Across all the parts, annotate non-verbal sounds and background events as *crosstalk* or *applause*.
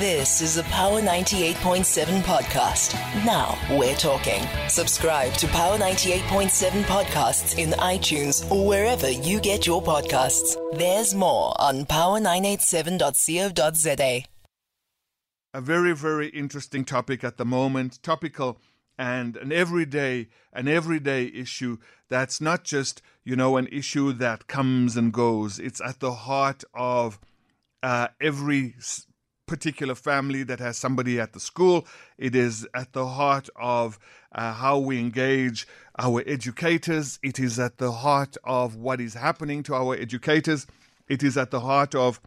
This is a Power 98.7 podcast. Now we're talking. Subscribe to Power 98.7 podcasts in iTunes or wherever you get your podcasts. There's more on power987.co.za. a very, very interesting topic at the moment, topical and an everyday, an everyday issue that's not just, you know, an issue that comes and goes. It's at the heart of uh, every particular family that has somebody at the school. It is at the heart of uh, how we engage our educators. It is at the heart of what is happening to our educators. It is at the heart of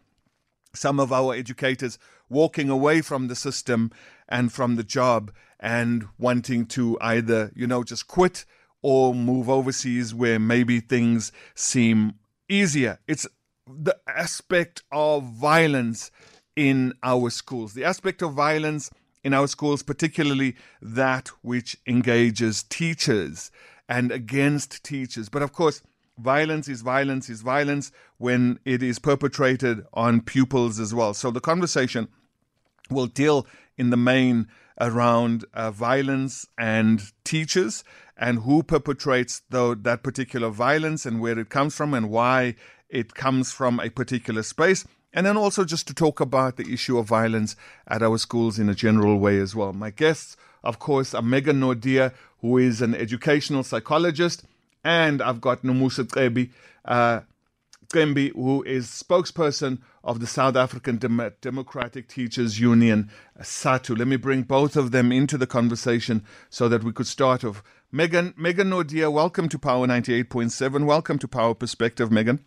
some of our educators walking away from the system and from the job and wanting to either, you know, just quit or move overseas where maybe things seem easier. It's the aspect of violence in our schools, the aspect of violence in our schools, particularly that which engages teachers and against teachers. But of course, violence is violence is violence when it is perpetrated on pupils as well. So the conversation will deal in the main around uh, violence and teachers and who perpetrates tho- that particular violence and where it comes from and why it comes from a particular space. And then also just to talk about the issue of violence at our schools in a general way as well. My guests, of course, are Megan Naude, who is an educational psychologist, and I've got Nomusa Cembi, uh, who is spokesperson of the South African Dem- Democratic Teachers Union, SADTU. Let me bring both of them into the conversation so that we could start off. Megan, Megan Naude, welcome to Power 98.7. Welcome to Power Perspective, Megan.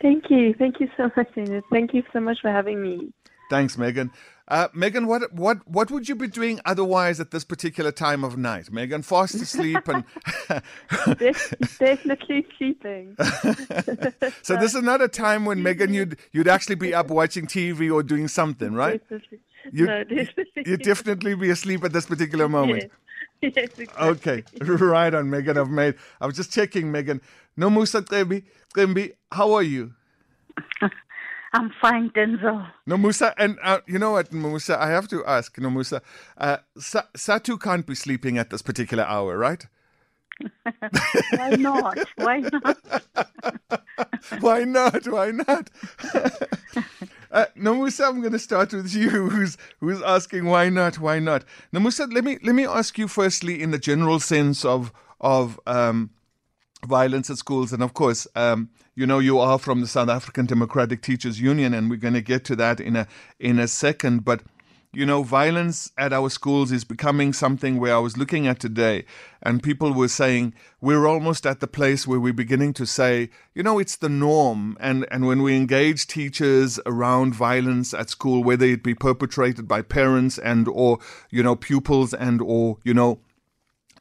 Thank you. Thank you so much, Enid. Thank you so much for having me. Thanks, Megan. Uh, Megan, what what what would you be doing otherwise at this particular time of night? Megan, fast asleep and *laughs* De- definitely sleeping. *laughs* so this is not a time when Megan you'd you'd actually be up watching TV or doing something, right? Definitely. You- no, definitely. You'd definitely be asleep at this particular moment. Yes, *laughs* yes exactly. Okay, *laughs* right on, Megan. I've made. I was just checking, Megan. No Musa Trebi. Cembi, how are you? *laughs* I'm fine, Denzil. No Musa, and uh, you know what, Musa? I have to ask, no Musa. Uh, Sa- Sadtu can't be sleeping at this particular hour, right? Why not? Why not? Why not? Why not? Uh, Nomusa, I'm going to start with you, *laughs* who's who's asking why not? Why not? Nomusa, let me let me ask you firstly, in the general sense of of um, violence at schools, and of course, um, you know, you are from the South African Democratic Teachers Union, and we're going to get to that in a in a second, but. You know, violence at our schools is becoming something where I was looking at today, and people were saying we're almost at the place where we're beginning to say, you know, it's the norm. And, and when we engage teachers around violence at school, whether it be perpetrated by parents and or, you know, pupils and or, you know,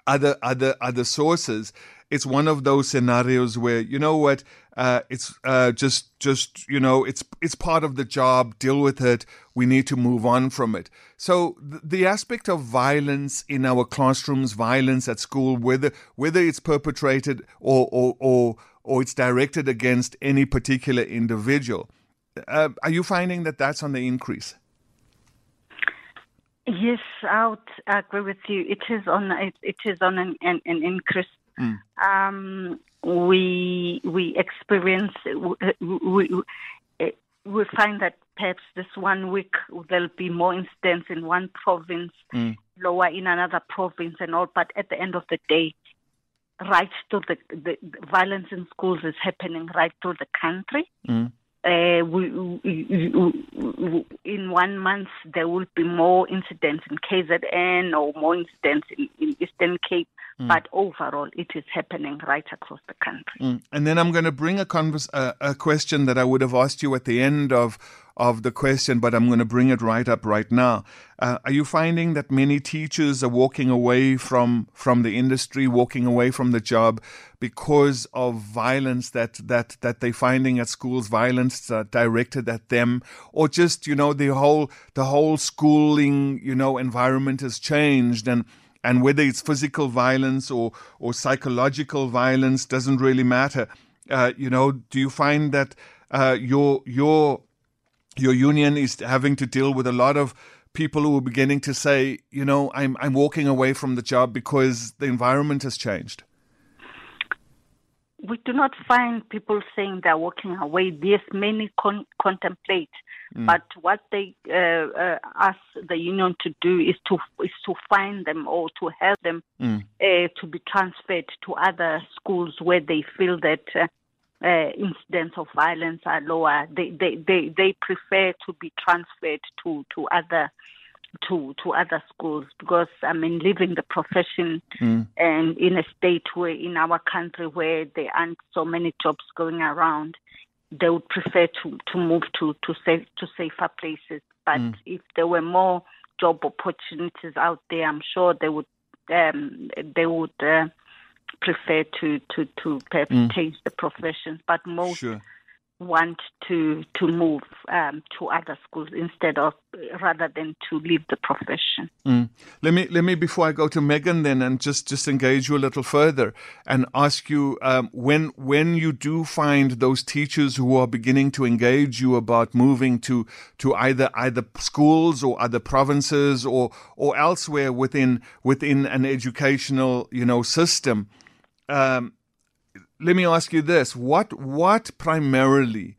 other other other sources it's one of those scenarios where you know what uh, it's uh, just just you know it's it's part of the job deal with it we need to move on from it so th- the aspect of violence in our classrooms violence at school whether whether it's perpetrated or or or, or it's directed against any particular individual uh, are you finding that that's on the increase Yes, I would agree with you. It is on it, it is on an, an, an increase. Mm. Um, we we experience we, we eh, we find that perhaps this one week there'll be more incidents in one province, mm. lower in another province, and all. But at the end of the day, right through the, the, the violence in schools is happening right through the country. Mm. Uh, we, in one month there will be more incidents in KZN or more incidents in, in Eastern Cape, but overall it is happening right across the country. Mm. And then I'm going to bring a, convers- uh, a question that I would have asked you at the end of of the question, but I'm going to bring it right up right now. Uh, are you finding that many teachers are walking away from from the industry, walking away from the job because of violence that that that they're finding at schools, violence uh, directed at them, or just you know the whole the whole schooling you know environment has changed and and whether it's physical violence or or psychological violence doesn't really matter. Uh, you know, do you find that uh, your your your union is having to deal with a lot of people who are beginning to say, you know, I'm I'm walking away from the job because the environment has changed. We do not find people saying they're walking away. Yes, many con- contemplate, mm. but what they uh, uh, ask the union to do is to is to find them or to help them mm. uh, to be transferred to other schools where they feel that uh, incidents of violence are lower. They, they, they, they prefer to be transferred to, to other to to other schools because I mean leaving the profession mm. and in a state where in our country where there aren't so many jobs going around, they would prefer to, to move to to safe to safer places. But mm. if there were more job opportunities out there, I'm sure they would um, they would uh, prefer to to to perhaps mm. change the professions, but most sure. Want to to move um, to other schools instead of rather than to leave the profession. Mm. Let me let me before I go to Megan then and just just engage you a little further and ask you um, when when you do find those teachers who are beginning to engage you about moving to to either either schools or other provinces or or elsewhere within within an educational you know system um, let me ask you this: what what primarily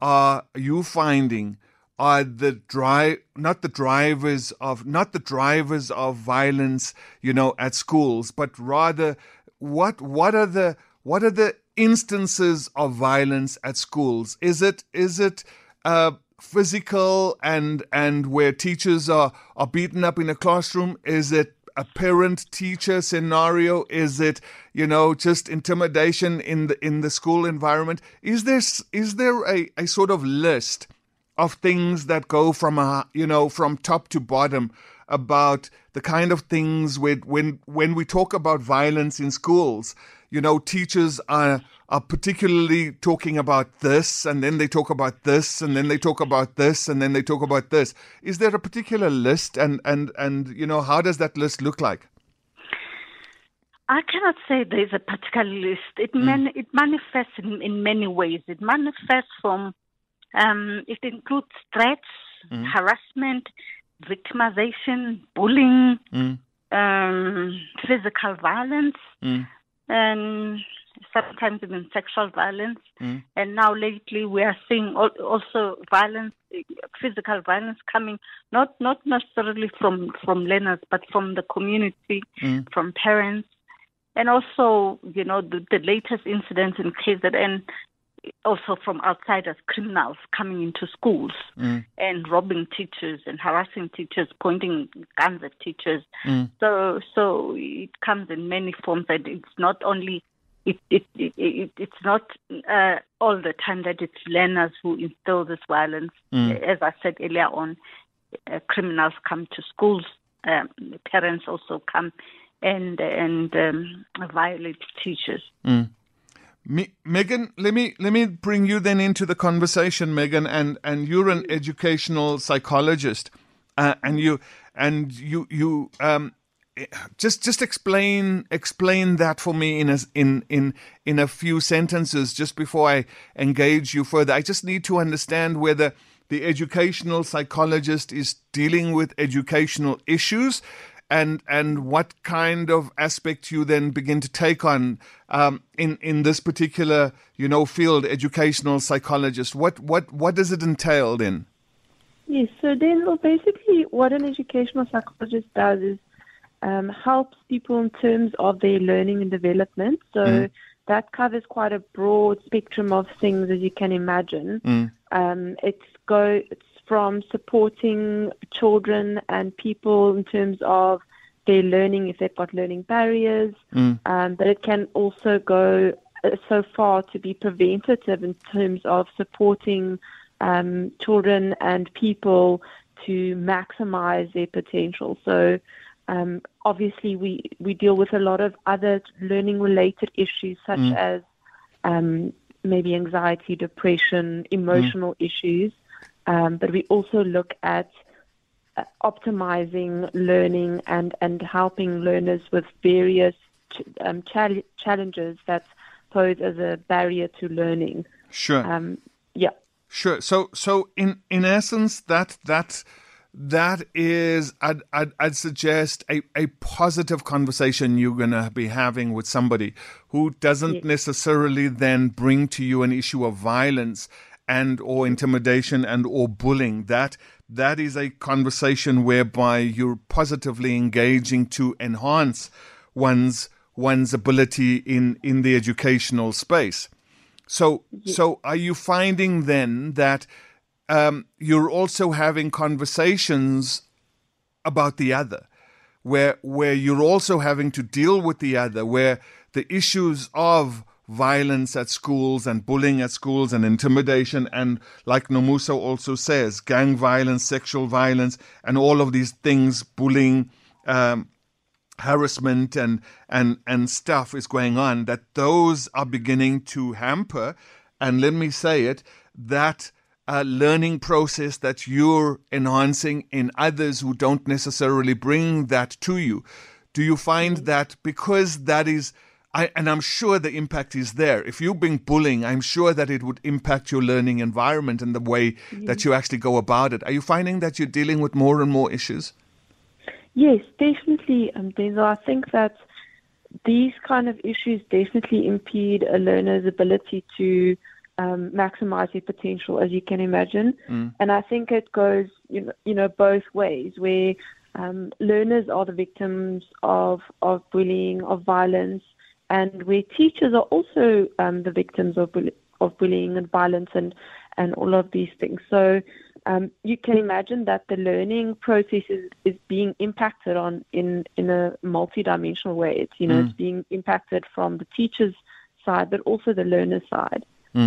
are you finding are the drive not the drivers of not the drivers of violence, you know, at schools, but rather what what are the what are the instances of violence at schools? Is it is it uh, physical and and where teachers are are beaten up in a classroom? Is it a parent teacher scenario? Is it, you know, just intimidation in the in the school environment? Is there is there a, a sort of list of things that go from a you know from top to bottom about the kind of things with when when we talk about violence in schools? You know, teachers are are particularly talking about this, and then they talk about this, and then they talk about this, and then they talk about this. Is there a particular list, and and and you know, how does that list look like? I cannot say there is a particular list. It mm. man, it manifests in, in many ways. It manifests from um, it includes threats, mm. harassment, victimization, bullying, mm. um, physical violence, mm. And sometimes even sexual violence. Mm. And now lately we are seeing also violence, physical violence coming not not necessarily from from learners, but from the community, mm. from parents, and also you know the, the latest incidents in KZN. Also from outsiders, criminals coming into schools mm. and robbing teachers and harassing teachers, pointing guns at teachers. Mm. So, so it comes in many forms. And it's not only it, it, it, it's not uh, all the time that it's learners who instill this violence. Mm. As I said earlier on, uh, criminals come to schools, um, parents also come and and um, violate teachers. Me, Megan, let me let me bring you then into the conversation, Megan, and and you're an educational psychologist, uh, and you and you you um, just just explain explain that for me in a, in in in a few sentences just before I engage you further. I just need to understand whether the educational psychologist is dealing with educational issues and and what kind of aspect you then begin to take on um, in in this particular you know field educational psychologist what what what does it entail then yes so then well, basically what an educational psychologist does is um, helps people in terms of their learning and development. So mm. that covers quite a broad spectrum of things, as you can imagine. Mm. Um, it's go it's from supporting children and people in terms of their learning if they've got learning barriers, mm. um, but it can also go uh, so far to be preventative in terms of supporting um, children and people to maximize their potential. So um, obviously, we, we deal with a lot of other learning related issues, such mm. as um, maybe anxiety, depression, emotional mm. issues. Um, but we also look at uh, optimizing learning and, and helping learners with various ch- um, challenges that pose as a barrier to learning. Sure. Um, yeah. Sure. So, so in in essence, that that that is, I'd I'd, I'd suggest a, a positive conversation you're gonna be having with somebody who doesn't necessarily then bring to you an issue of violence and or intimidation and or bullying. That that is a conversation whereby you're positively engaging to enhance one's one's ability in in the educational space. So, so are you finding then that um, you're also having conversations about the other, where where you're also having to deal with the other, where the issues of violence at schools and bullying at schools and intimidation. And like Nomusa also says, gang violence, sexual violence, and all of these things, bullying, um, harassment and and and stuff is going on that those are beginning to hamper. And let me say it that uh, learning process that you're enhancing in others who don't necessarily bring that to you. Do you find that because that is I, and I'm sure the impact is there. If you've been bullying, I'm sure that it would impact your learning environment and the way that you actually go about it. Are you finding that you're dealing with more and more issues? Yes, definitely, um, Denzil. I think that these kind of issues definitely impede a learner's ability to um, maximize their potential, as you can imagine. Mm. And I think it goes, you know, you know both ways, where um, learners are the victims of of bullying, of violence, and where teachers are also um, the victims of of bullying and violence and and all of these things. So um, you can imagine that the learning process is, is being impacted on in, in a multi-dimensional way. It's, you know, it's being impacted from the teacher's side, but also the learner's side.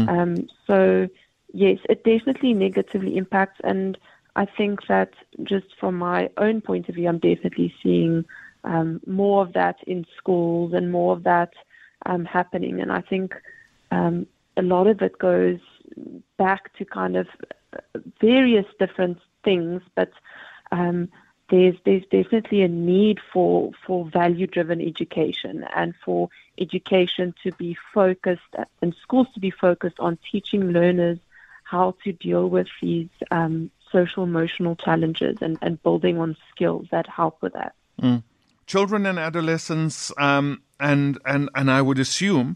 Um, so, yes, it definitely negatively impacts. And I think that just from my own point of view, I'm definitely seeing um, more of that in schools and more of that um, happening. And I think um, a lot of it goes back to kind of various different things, but um, there's there's definitely a need for for value driven education and for education to be focused and schools to be focused on teaching learners how to deal with these um, social emotional challenges and, and building on skills that help with that. Children and adolescents, um, and and and I would assume,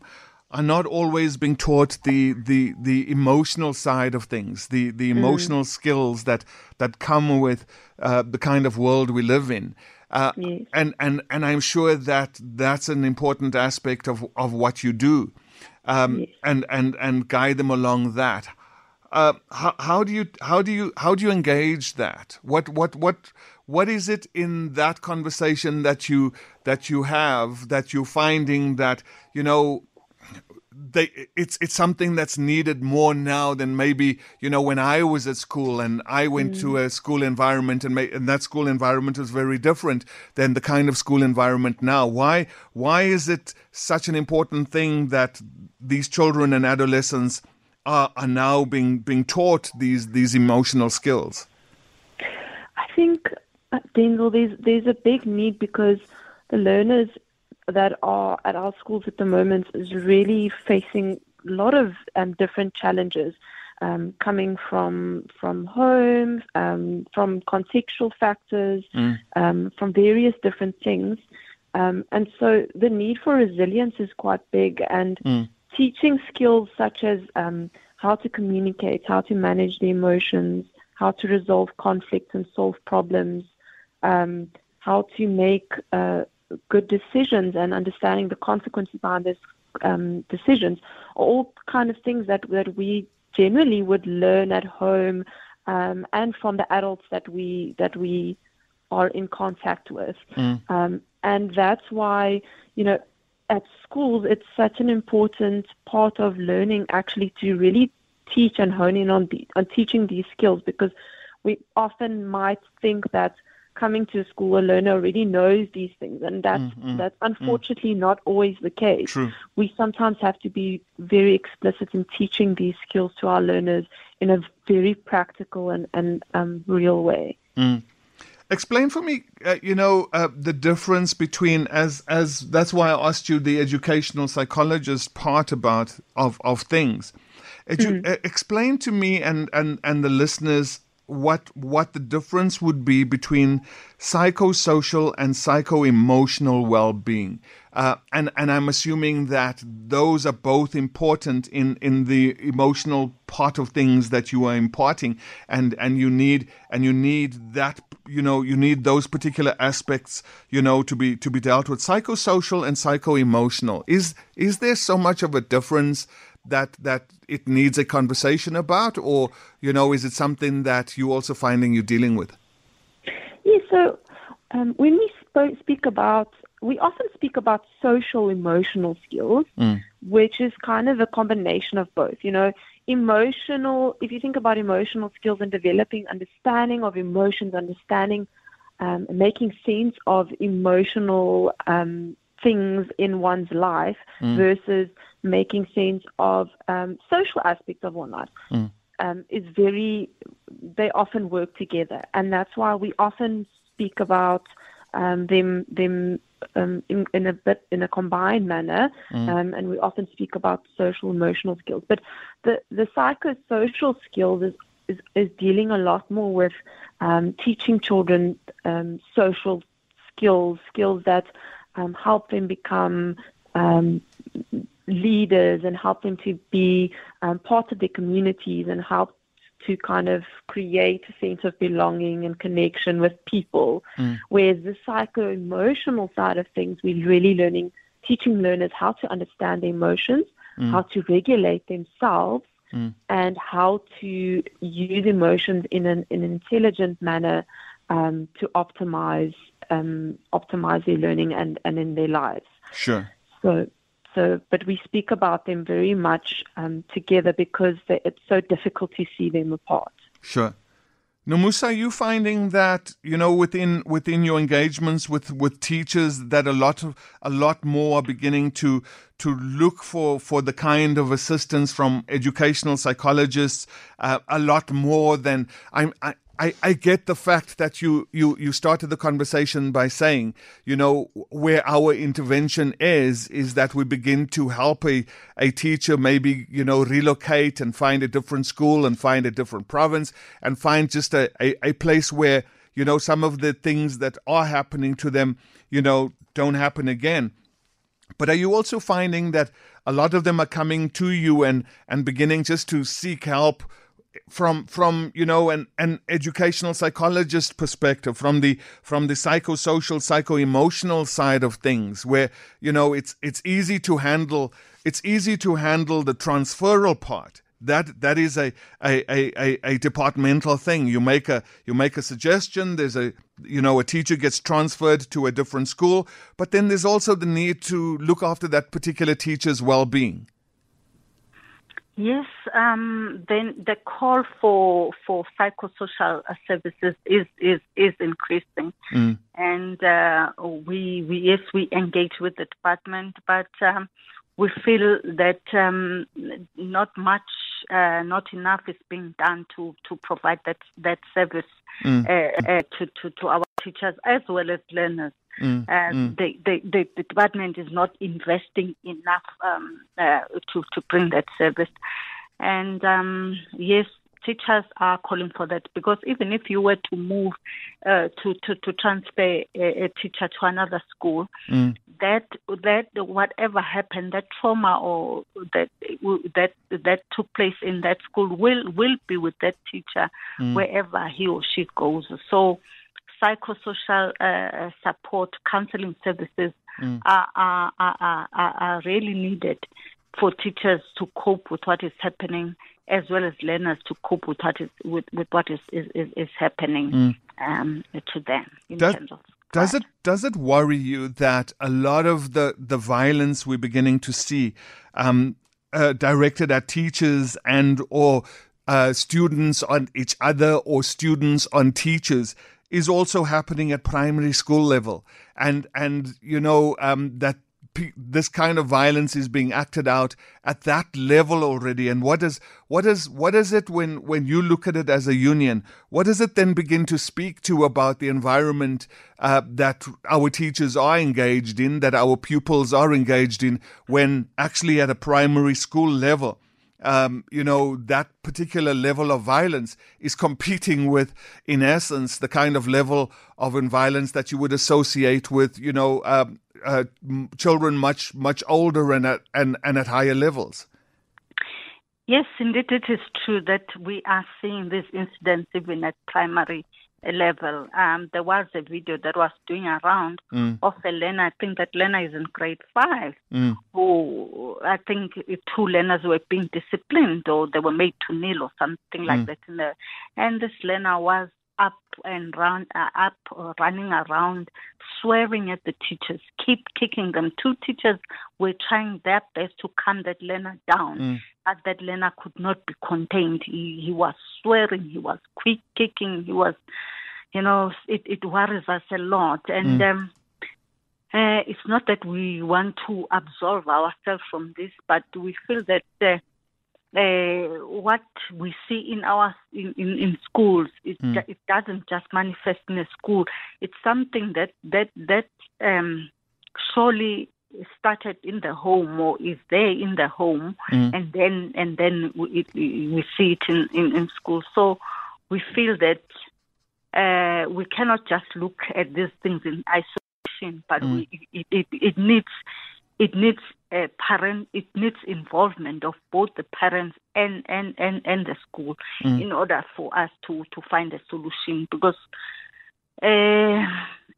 are not always being taught the the the emotional side of things, the the emotional skills that that come with uh, the kind of world we live in. Uh, Yes. and and and I'm sure that that's an important aspect of of what you do, um, Yes. and and and guide them along that. Uh, how, how do you how do you how do you engage that? What what what what is it in that conversation that you that you have that you're finding that you know they it's it's something that's needed more now than maybe you know when I was at school and I went to mm. a school environment and, ma- and that school environment was very different than the kind of school environment now. Why why is it such an important thing that these children and adolescents are, are now being being taught these these emotional skills? I think, Denzil, there's there's a big need because the learners that are at our schools at the moment is really facing a lot of um, different challenges. Um, coming from from home, um, from contextual factors, um, from various different things, um, and so the need for resilience is quite big. And teaching skills such as um, how to communicate, how to manage the emotions, how to resolve conflict and solve problems, um, how to make uh, good decisions and understanding the consequences behind those um, decisions, all kind of things that, that we generally would learn at home um, and from the adults that we that we are in contact with. Um, and that's why, you know, at schools, it's such an important part of learning actually to really teach and hone in on, the, on teaching these skills because we often might think that coming to school, a learner already knows these things, and that's that's unfortunately not always the case. True. We sometimes have to be very explicit in teaching these skills to our learners in a very practical and and um, real way. Explain for me, uh, you know, uh, the difference between as as that's why I asked you the educational psychologist part about of of things. Edu- mm. explain to me and, and, and the listeners what what the difference would be between psychosocial and psycho-emotional well-being. Uh, and and I'm assuming that those are both important in in the emotional part of things that you are imparting and and you need and you need that you know you need those particular aspects you know to be to be dealt with. Psychosocial and psycho-emotional is is there so much of a difference that that it needs a conversation about, or you know, is it something that you also finding you're dealing with? Yeah. So um, when we sp- speak about, we often speak about social emotional skills, mm. which is kind of a combination of both. You know, emotional. If you think about emotional skills and developing understanding of emotions, understanding. Um, making sense of emotional um, things in one's life mm. versus making sense of um, social aspects of one life mm. um, is very, they often work together. And that's why we often speak about um, them, them um, in, in, a bit in a combined manner, mm. Um, and we often speak about social emotional skills. But the, the psychosocial skills is, is, is dealing a lot more with um, teaching children social skills, skills that um, help them become um, leaders and help them to be um, part of their communities and help to kind of create a sense of belonging and connection with people. Mm. Whereas the psycho emotional side of things, we're really learning, teaching learners how to understand their emotions, mm. how to regulate themselves, mm. and how to use emotions in an, in an intelligent manner um, to optimize um, optimize their learning and, and in their lives. Sure. So, so, but we speak about them very much um, together because they, it's so difficult to see them apart. Sure. Nomusa, are you finding that you know within within your engagements with, with teachers that a lot of a lot more are beginning to to look for for the kind of assistance from educational psychologists uh, a lot more than I'm I, I, I get the fact that you, you, you started the conversation by saying, you know, where our intervention is, is that we begin to help a, a teacher maybe, you know, relocate and find a different school and find a different province and find just a, a, a place where, you know, some of the things that are happening to them, you know, don't happen again. But are you also finding that a lot of them are coming to you and, and beginning just to seek help? From from you know an, an educational psychologist perspective from the from the psychosocial psycho-emotional side of things where you know it's it's easy to handle it's easy to handle the transferal part. That that is a, a, a, a, departmental thing. You make a you make a suggestion there's a you know a teacher gets transferred to a different school but then there's also the need to look after that particular teacher's well-being Yes, um, then the call for for psychosocial services is is is increasing, mm. and uh, we we yes we engage with the department, but um, we feel that um, not much, uh, not enough is being done to to provide that that service mm. uh, uh to, to to our teachers as well as learners. Mm, mm. The, the, the, the, department is not investing enough um, uh, to, to bring that service. And um, yes, teachers are calling for that because even if you were to move uh, to, to, to transfer a, a, teacher to another school, mm. that that whatever happened, that trauma or that that that took place in that school will will be with that teacher mm. wherever he or she goes. So psychosocial uh, support, counseling services mm. are, are, are, are, really needed for teachers to cope with what is happening, as well as learners to cope with what is with, with what is, is, is, is happening mm. um, to them in does, terms of. Does it does it worry you that a lot of the, the violence we're beginning to see um, uh, directed at teachers and or uh, students on each other or students on teachers is also happening at primary school level, and and you know um, that this kind of violence is being acted out at that level already. And what is what is what is it when when you look at it as a union? What does it then begin to speak to about the environment uh, that our teachers are engaged in that our pupils are engaged in when actually at a primary school level um, you know, that particular level of violence is competing with, in essence, the kind of level of violence that you would associate with, you know, um, uh, children much much older and at and, and at higher levels. Yes, indeed, it is true that we are seeing these incidents even at primary level. Um, there was a video that was doing around mm. of a learner. I think that learner is in grade five. Mm. Who I think two learners were being disciplined or they were made to kneel or something like mm. that. In the, and this learner was up and run, uh, up uh, running around, swearing at the teachers, keep kicking them. Two teachers were trying their best to calm that learner down, mm. but that learner could not be contained. He, he was swearing, he was quick kicking, he was, you know, it, it worries us a lot. And mm. um, uh, it's not that we want to absolve ourselves from this, but we feel that. Uh, uh, what we see in our in, in, in schools it, mm. it doesn't just manifest in a school it's something that that that um, surely started in the home or is there in the home mm. and then and then we, we see it in, in, in school so we feel that uh, we cannot just look at these things in isolation but mm. we, it, it, it needs it needs a parent it needs involvement of both the parents and and and, and the school mm. in order for us to to find a solution because uh,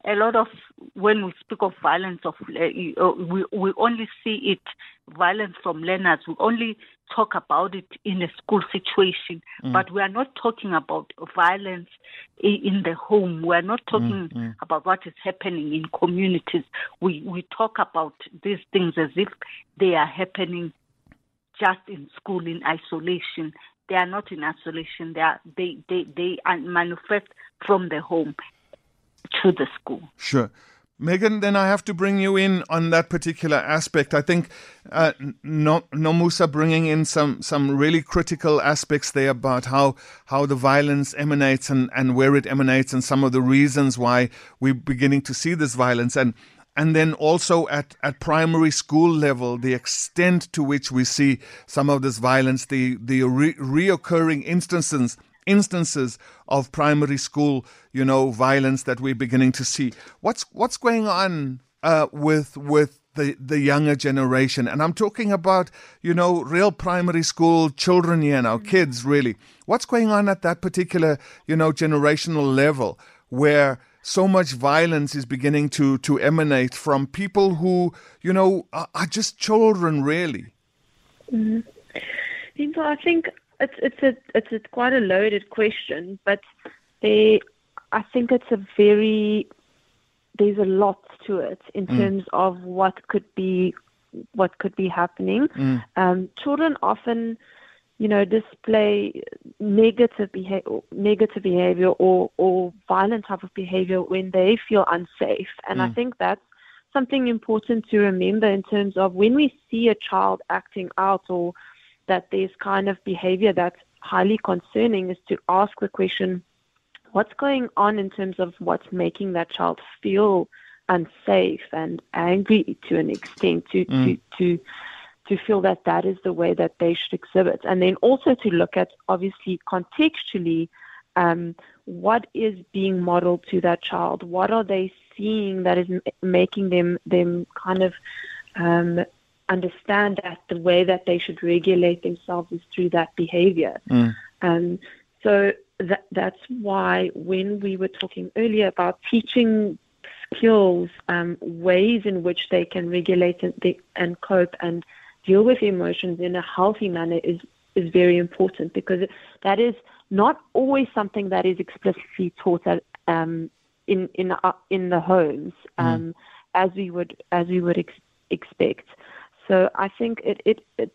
a lot of when we speak of violence of uh, we we only see it violence from learners. We only talk about it in a school situation. Mm. but we are not talking about violence in the home. We are not talking mm, mm. about what is happening in communities. We we talk about these things as if they are happening just in school in isolation. They are not in isolation. They are they they they manifest from the home to the school. Sure. Megan, then I have to bring you in on that particular aspect. I think uh, Nomusa bringing in some, some really critical aspects there about how how the violence emanates and, and where it emanates and some of the reasons why we're beginning to see this violence and and then also at, at primary school level, the extent to which we see some of this violence, the the re- reoccurring instances instances of primary school, you know, violence that we're beginning to see. What's what's going on uh, with with the, the younger generation. And I'm talking about, you know, real primary school children here now, mm-hmm. kids really. What's going on at that particular, you know, generational level where so much violence is beginning to, to emanate from people who, you know, are, are just children really? Mm-hmm. I think it's it's a it's a quite a loaded question, but they I think it's a very there's a lot to it in mm. terms of what could be what could be happening. Mm. Um, children often, you know, display negative behavior, negative behavior or or violent type of behavior when they feel unsafe, and mm. I think that's something important to remember in terms of when we see a child acting out or that there's kind of behavior that's highly concerning is to ask the question, what's going on in terms of what's making that child feel unsafe and angry to an extent to, mm. to, to, to feel that that is the way that they should exhibit. And then also to look at, obviously, contextually, um, what is being modeled to that child? What are they seeing that is making them them kind of um, understand that the way that they should regulate themselves is through that behavior. Mm. Um, so that, that's why when we were talking earlier about teaching skills, um, ways in which they can regulate and, they, and cope and deal with emotions in a healthy manner is is very important because that is not always something that is explicitly taught at, um, in in uh, in the homes mm. um, mm. as we would as we would ex- expect. So I think it, it, it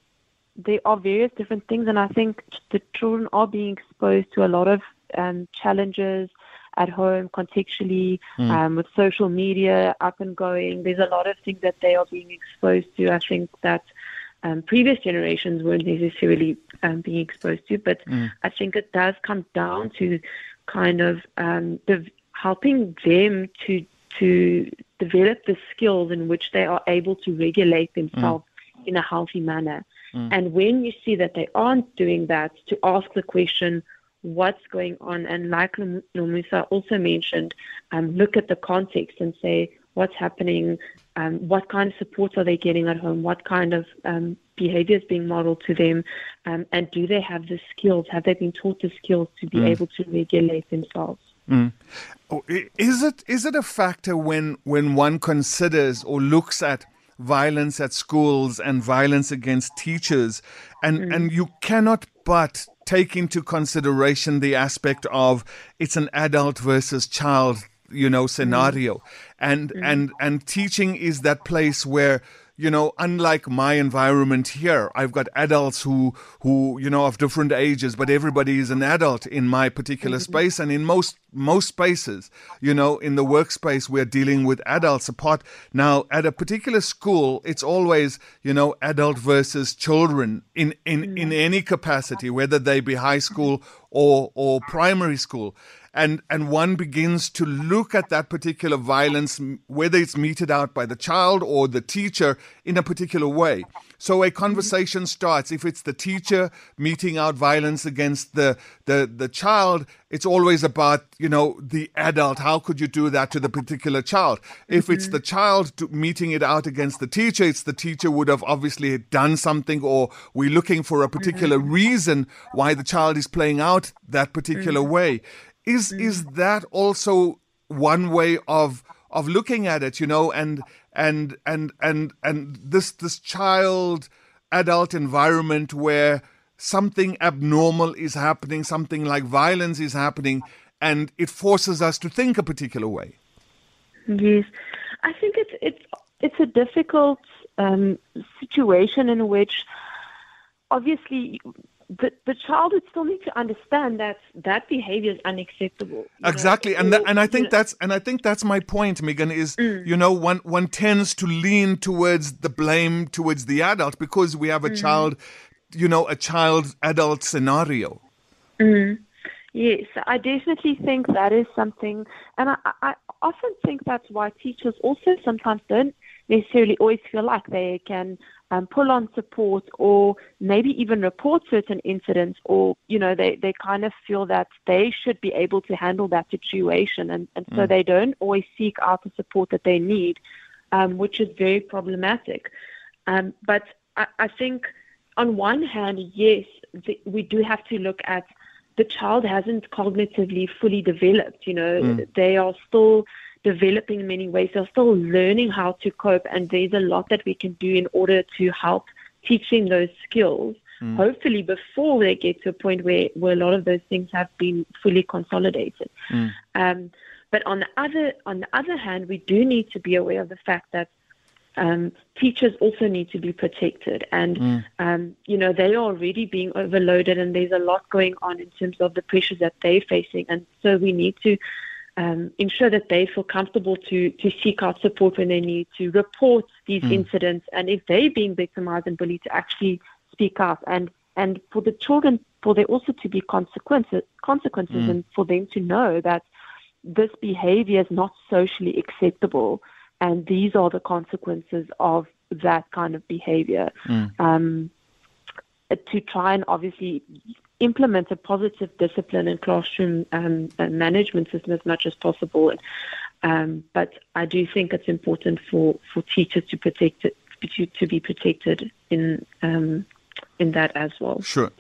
there are various different things, and I think the children are being exposed to a lot of um, challenges at home, contextually, mm. um, with social media up and going. There's a lot of things that they are being exposed to. I think that um, previous generations weren't necessarily um, being exposed to, but mm. I think it does come down to kind of um, the, helping them to to develop the skills in which they are able to regulate themselves mm. in a healthy manner. Mm. And when you see that they aren't doing that, to ask the question, what's going on? And like Nomusa also mentioned, um, look at the context and say, what's happening? Um, what kind of supports are they getting at home? What kind of um, behavior is being modeled to them? Um, and do they have the skills? Have they been taught the skills to be mm. able to regulate themselves? Mm. Oh, is it is it a factor when when one considers or looks at violence at schools and violence against teachers, and mm. and you cannot but take into consideration the aspect of it's an adult versus child you know scenario mm. and mm. and and teaching is that place where you know, unlike my environment here, I've got adults who, who, you know, of different ages, but everybody is an adult in my particular mm-hmm. space. And in most, most spaces, you know, in the workspace, we're dealing with adults apart. Now, at a particular school, it's always, you know, adult versus children in, in, in any capacity, whether they be high school or, or primary school and and one begins to look at that particular violence whether it's meted out by the child or the teacher in a particular way so a conversation starts if it's the teacher meting out violence against the the the child it's always about you know the adult how could you do that to the particular child if mm-hmm. it's the child meeting it out against the teacher it's the teacher would have obviously done something or we're looking for a particular mm-hmm. reason why the child is playing out that particular mm-hmm. way is mm. is that also one way of of looking at it, you know, and and and and and this this child adult environment where something abnormal is happening, something like violence is happening, and it forces us to think a particular way. Yes, I think it's it's it's a difficult um, situation in which obviously the, the child would still need to understand that that behavior is unacceptable. Exactly, know? and that, and I think that's and I think that's my point, Megan. Is mm. you know one one tends to lean towards the blame towards the adult because we have a mm. child, you know, a child adult scenario. Mm. Yes, I definitely think that is something, and I, I often think that's why teachers also sometimes don't necessarily always feel like they can um, pull on support or maybe even report certain incidents or, you know, they, they kind of feel that they should be able to handle that situation. And, and so mm. they don't always seek out the support that they need, um, which is very problematic. Um, but I, I think on one hand, yes, the, we do have to look at the child hasn't cognitively fully developed. You know, mm. they are still developing in many ways. They're still learning how to cope, and there's a lot that we can do in order to help teaching those skills. Mm. Hopefully, before they get to a point where, where a lot of those things have been fully consolidated. Mm. Um, but on the other on the other hand, we do need to be aware of the fact that um, teachers also need to be protected, and mm. um, you know they are already being overloaded, and there's a lot going on in terms of the pressures that they're facing, and so we need to um, ensure that they feel comfortable to to seek out support when they need to report these mm. incidents, and if they're being victimized and bullied, to actually speak up and and for the children for there also to be consequences consequences mm. and for them to know that this behavior is not socially acceptable and these are the consequences of that kind of behavior mm. um, to try and obviously implement a positive discipline and classroom um, management system as much as possible. Um, but I do think it's important for, for teachers to protect it, to, to be protected in um, in that as well. Sure.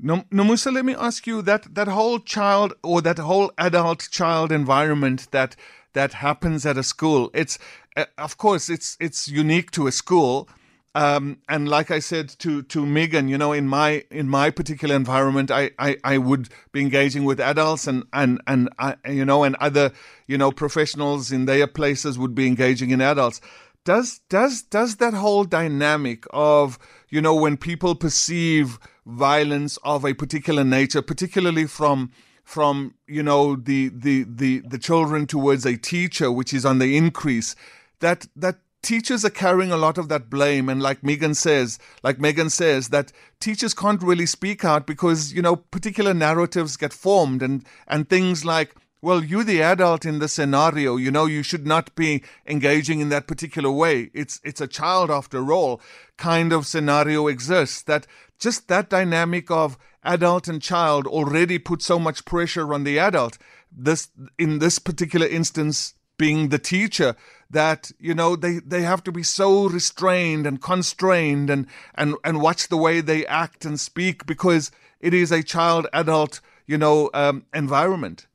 No, Nomusa, let me ask you that that whole child or that whole adult child environment that that happens at a school. It's uh, of course it's it's unique to a school, um, and like I said to to Megan, you know, in my in my particular environment, I, I, I would be engaging with adults and and and I, you know, and other you know professionals in their places would be engaging in adults. Does does does that whole dynamic of you know when people perceive violence of a particular nature, particularly from from you know the the the the children towards a teacher, which is on the increase, that that teachers are carrying a lot of that blame and like megan says like megan says that teachers can't really speak out because you know particular narratives get formed and and things like well, you the adult in the scenario, you know, you should not be engaging in that particular way. It's it's a child after all kind of scenario exists that just that dynamic of adult and child already put so much pressure on the adult. This in this particular instance being the teacher that you know they they have to be so restrained and constrained and and and watch the way they act and speak because it is a child adult you know um, environment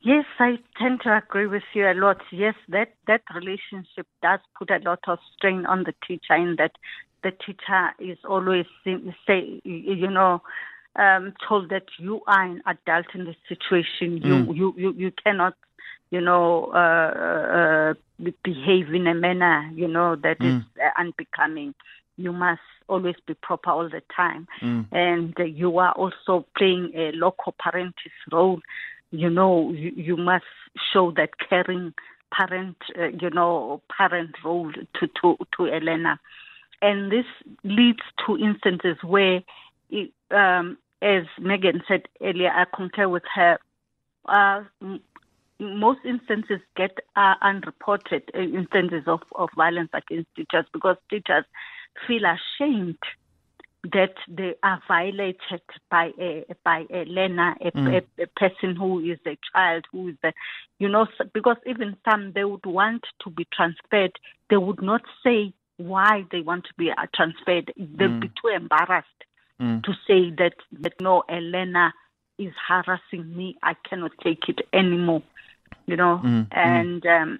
Yes, I tend to agree with you a lot. Yes, that, that relationship does put a lot of strain on the teacher in that the teacher is always say, you know, um, told that you are an adult in this situation. You, Mm. you, you, you cannot, you know, uh, uh, behave in a manner, you know, that is uh, unbecoming. You must always be proper all the time. And uh, you are also playing a loco parentis role you know, you, you must show that caring parent, uh, you know, parent role to, to, to Elena. And this leads to instances where, it, um, as Megan said earlier, I concur with her, uh, most instances get uh, unreported uh, instances of, of violence against teachers because teachers feel ashamed that they are violated by a by a learner, a, a, a person who is a child, who is a, you know, because even some they would want to be transferred, they would not say why they want to be uh, transferred. They'd be too embarrassed to say that that no, a learner is harassing me. I cannot take it anymore. You know, and um,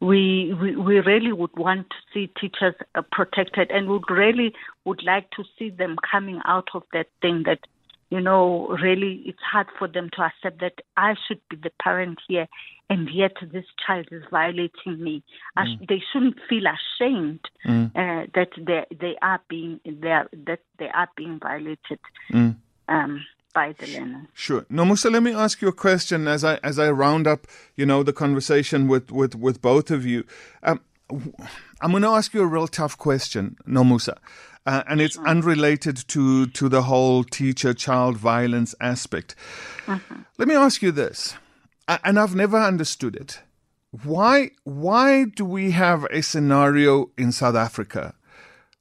we, we we really would want to see teachers uh, protected and would really would like to see them coming out of that thing that you know really it's hard for them to accept that I should be the parent here and yet this child is violating me. I sh- they shouldn't feel ashamed uh, that they they are being they are, that they are being violated. Um, by the learners Sure. Nomusa, let me ask you a question as I as I round up, you know, the conversation with with with both of you. Um, I'm going to ask you a real tough question, Nomusa, uh, and it's unrelated to to the whole teacher-child violence aspect. Let me ask you this, and I've never understood it. Why why do we have a scenario in South Africa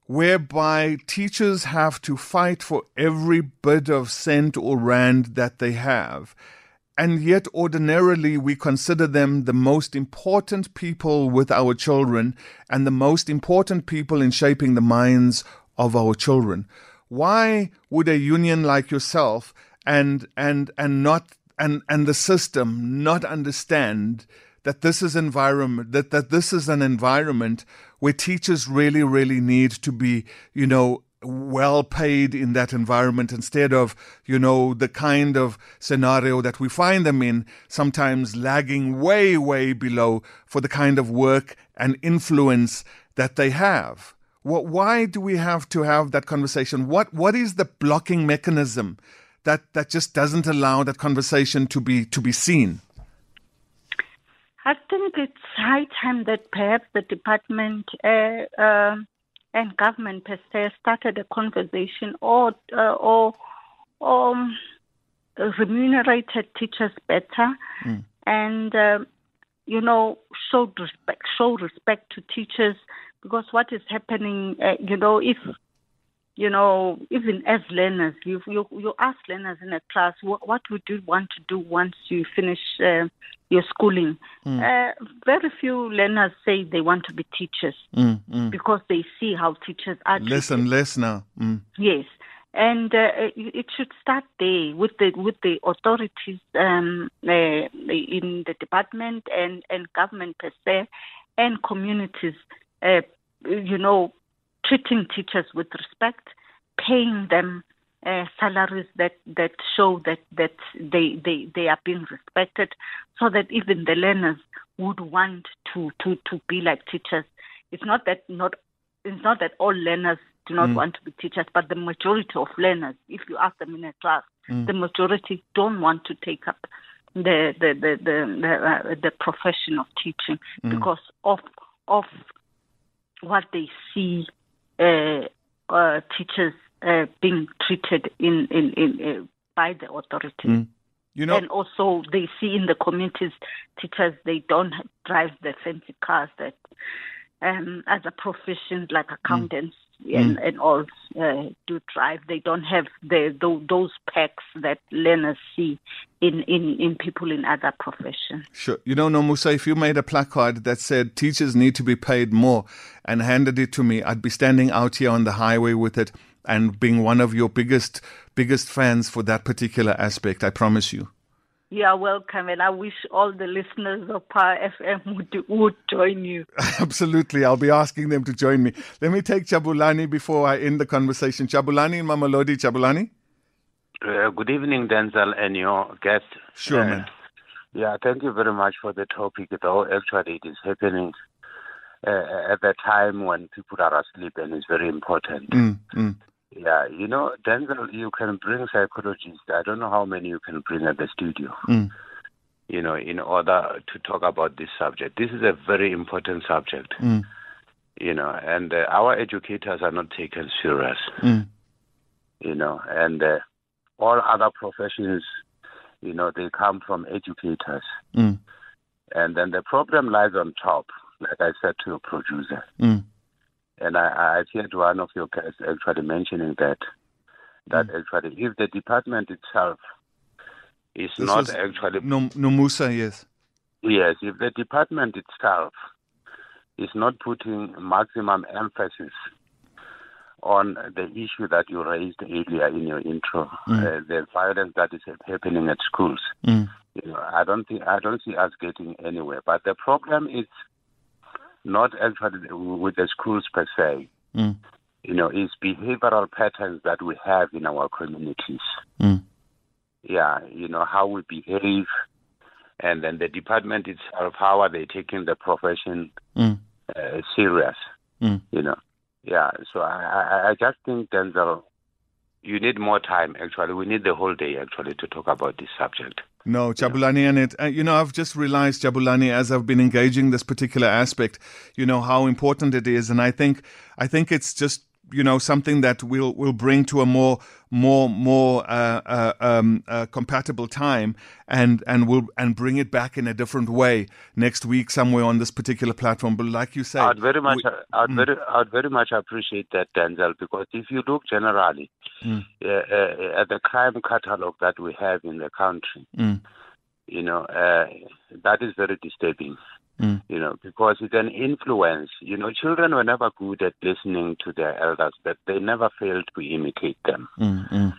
whereby teachers have to fight for every bit of cent or rand that they have. And yet, ordinarily, we consider them the most important people with our children and the most important people in shaping the minds of our children. Why would a union like yourself and and and not and and the system not understand that this is environment that, that this is an environment where teachers really really need to be you know well paid in that environment instead of you know the kind of scenario that we find them in sometimes lagging way way below for the kind of work and influence that they have. What, why do we have to have that conversation? What what is the blocking mechanism that that just doesn't allow that conversation to be to be seen I think it's high time that perhaps the department uh, um and government per se started a conversation or uh, or or um, remunerated teachers better. And um you know showed respect show respect to teachers because what is happening uh, you know if you know, even as learners, you you, you ask learners in a class, what, what would you want to do once you finish uh, your schooling? Uh, very few learners say they want to be teachers because they see how teachers are. less and less now mm. Yes, and uh, it it should start there with the with the authorities um, uh, in the department and and government per se, and communities. Uh, you know, treating teachers with respect, paying them uh, salaries that, that show that, that they, they, they are being respected, so that even the learners would want to, to, to be like teachers. It's not that not it's not that all learners do not want to be teachers, but the majority of learners, if you ask them in a class, the majority don't want to take up the the the the, the, uh, the profession of teaching because of of what they see teachers uh, being treated in in, in uh, by the authorities. You know, and also they see in the communities teachers they don't drive the fancy cars that um, other professions like accountants and, and all uh, do drive. They don't have the, tho- those packs that learners see in, in, in people in other professions. Sure. You know, Nomusa, if you made a placard that said teachers need to be paid more and handed it to me, I'd be standing out here on the highway with it and being one of your biggest biggest fans for that particular aspect. I promise you. You are welcome, and I wish all the listeners of Power FM would, would join you. *laughs* Absolutely. I'll be asking them to join me. Let me take Jabulani before I end the conversation. Jabulani and Mamelodi. Jabulani? Uh, good evening, Denzil, and your guest. Sure, Uh, man. Yeah, thank you very much for the topic. Though actually, it is happening uh, at the time when people are asleep, and it's very important. Mm, mm. Yeah, you know, Denzil, you can bring psychologists. I don't know how many you can bring at the studio. Mm. You know, in order to talk about this subject. This is a very important subject. Mm. You know, and uh, our educators are not taken serious. Mm. you know, and uh, all other professions, you know, they come from educators. Mm. And then the problem lies on top, like I said to your producer. Mm. And I, I heard one of your guys actually mentioning that, that actually if the department itself is This not actually, No, Nomusa, yes. yes, if the department itself is not putting maximum emphasis on the issue that you raised earlier in your intro, uh, the violence that is happening at schools. Mm. You know, I don't think I don't see us getting anywhere. But the problem is not actually with the schools per se. Mm. You know, it's behavioral patterns that we have in our communities. Mm. Yeah, you know how we behave, and then the department itself. How are they taking the profession Mm. uh, serious? Mm. You know, yeah. So I, I, I just think Denzil, you need more time. Actually, we need the whole day actually to talk about this subject. No, Jabulani, and it, uh, you know, I've just realized, Jabulani, as I've been engaging this particular aspect, you know, how important it is. And I think, I think it's just, you know, something that we'll, will bring to a more, more, more, uh, uh, um, uh, compatible time and, and we'll, and bring it back in a different way next week somewhere on this particular platform. But like you say, I'd very much, we- I'd very, I'd very much appreciate that, Denzil, because if you look generally Mm. uh, uh, at the crime catalog that we have in the country, Mm. you know, uh, that is very disturbing. Mm. You know, because it's an influence. You know, children were never good at listening to their elders, but they never failed to imitate them. Mm, mm.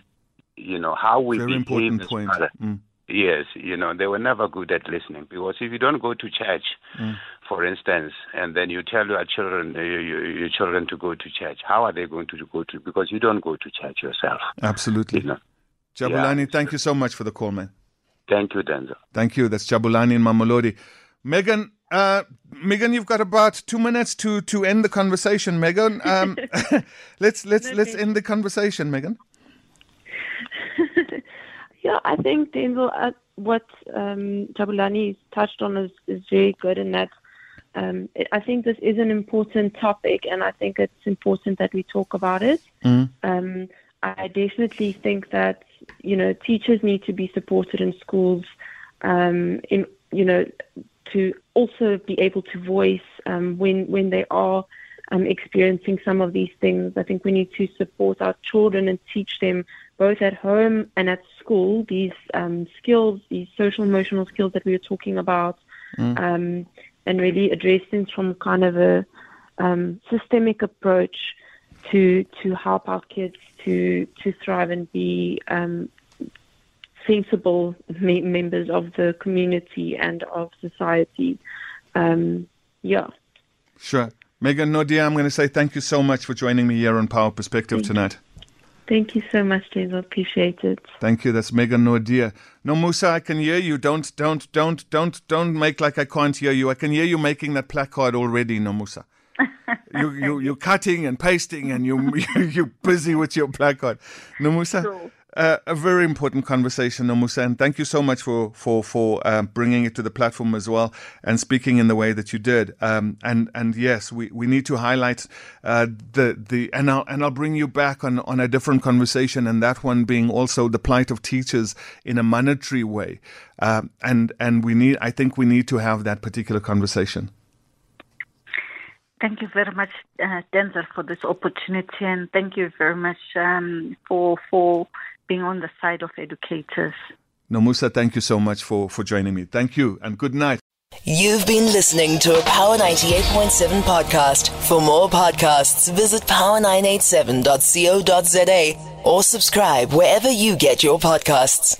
You know, how we Very behave important point. Mm. Yes, you know, they were never good at listening because if you don't go to church, Mm. for instance, and then you tell your children, your, your children to go to church, how are they going to go to? Because you don't go to church yourself. Absolutely. You know. Jabulani, Yeah. thank you so much for the call, man. Thank you, Denzil. Thank you. That's Jabulani and Mamelodi. Megan, uh, Megan, you've got about two minutes to to end the conversation. Megan, um, *laughs* *laughs* let's let's let's end the conversation, Megan. *laughs* Yeah, I think Denzil, uh, what um, Jabulani touched on is, is very good in that um, it, I think this is an important topic, and I think it's important that we talk about it. Um, I definitely think that you know teachers need to be supported in schools, um, in you know to also be able to voice um, when when they are um, experiencing some of these things. I think we need to support our children and teach them both at home and at school these um, skills, these social emotional skills that we were talking about, um, and really address things from kind of a um, systemic approach to to help our kids to to thrive and be um, sensible me- members of the community and of society. Um, yeah. Sure, Megan Naude. I'm going to say thank you so much for joining me here on Power Perspective tonight. Thank you so much, James. I appreciate it. Thank you. That's Megan Naude. No, Musa, I can hear you. Don't, don't, don't, don't, don't make like I can't hear you. I can hear you making that placard already, Nomusa. *laughs* you, you, you're cutting and pasting and you, you, *laughs* you're busy with your placard. Nomusa, a very important conversation, Nomusa, thank you so much for for for uh, bringing it to the platform as well and speaking in the way that you did. Um, and and yes, we, we need to highlight uh, the the and I'll and I'll bring you back on on a different conversation, and that one being also the plight of teachers in a monetary way. Uh, and and we need, I think, we need to have that particular conversation. Thank you very much, uh, Denzil, for this opportunity, and thank you very much um, for for being on the side of educators. Nomusa, thank you so much for, for joining me. Thank you and good night. You've been listening to a Power 98.7 podcast. For more podcasts, visit power987.co.za or subscribe wherever you get your podcasts.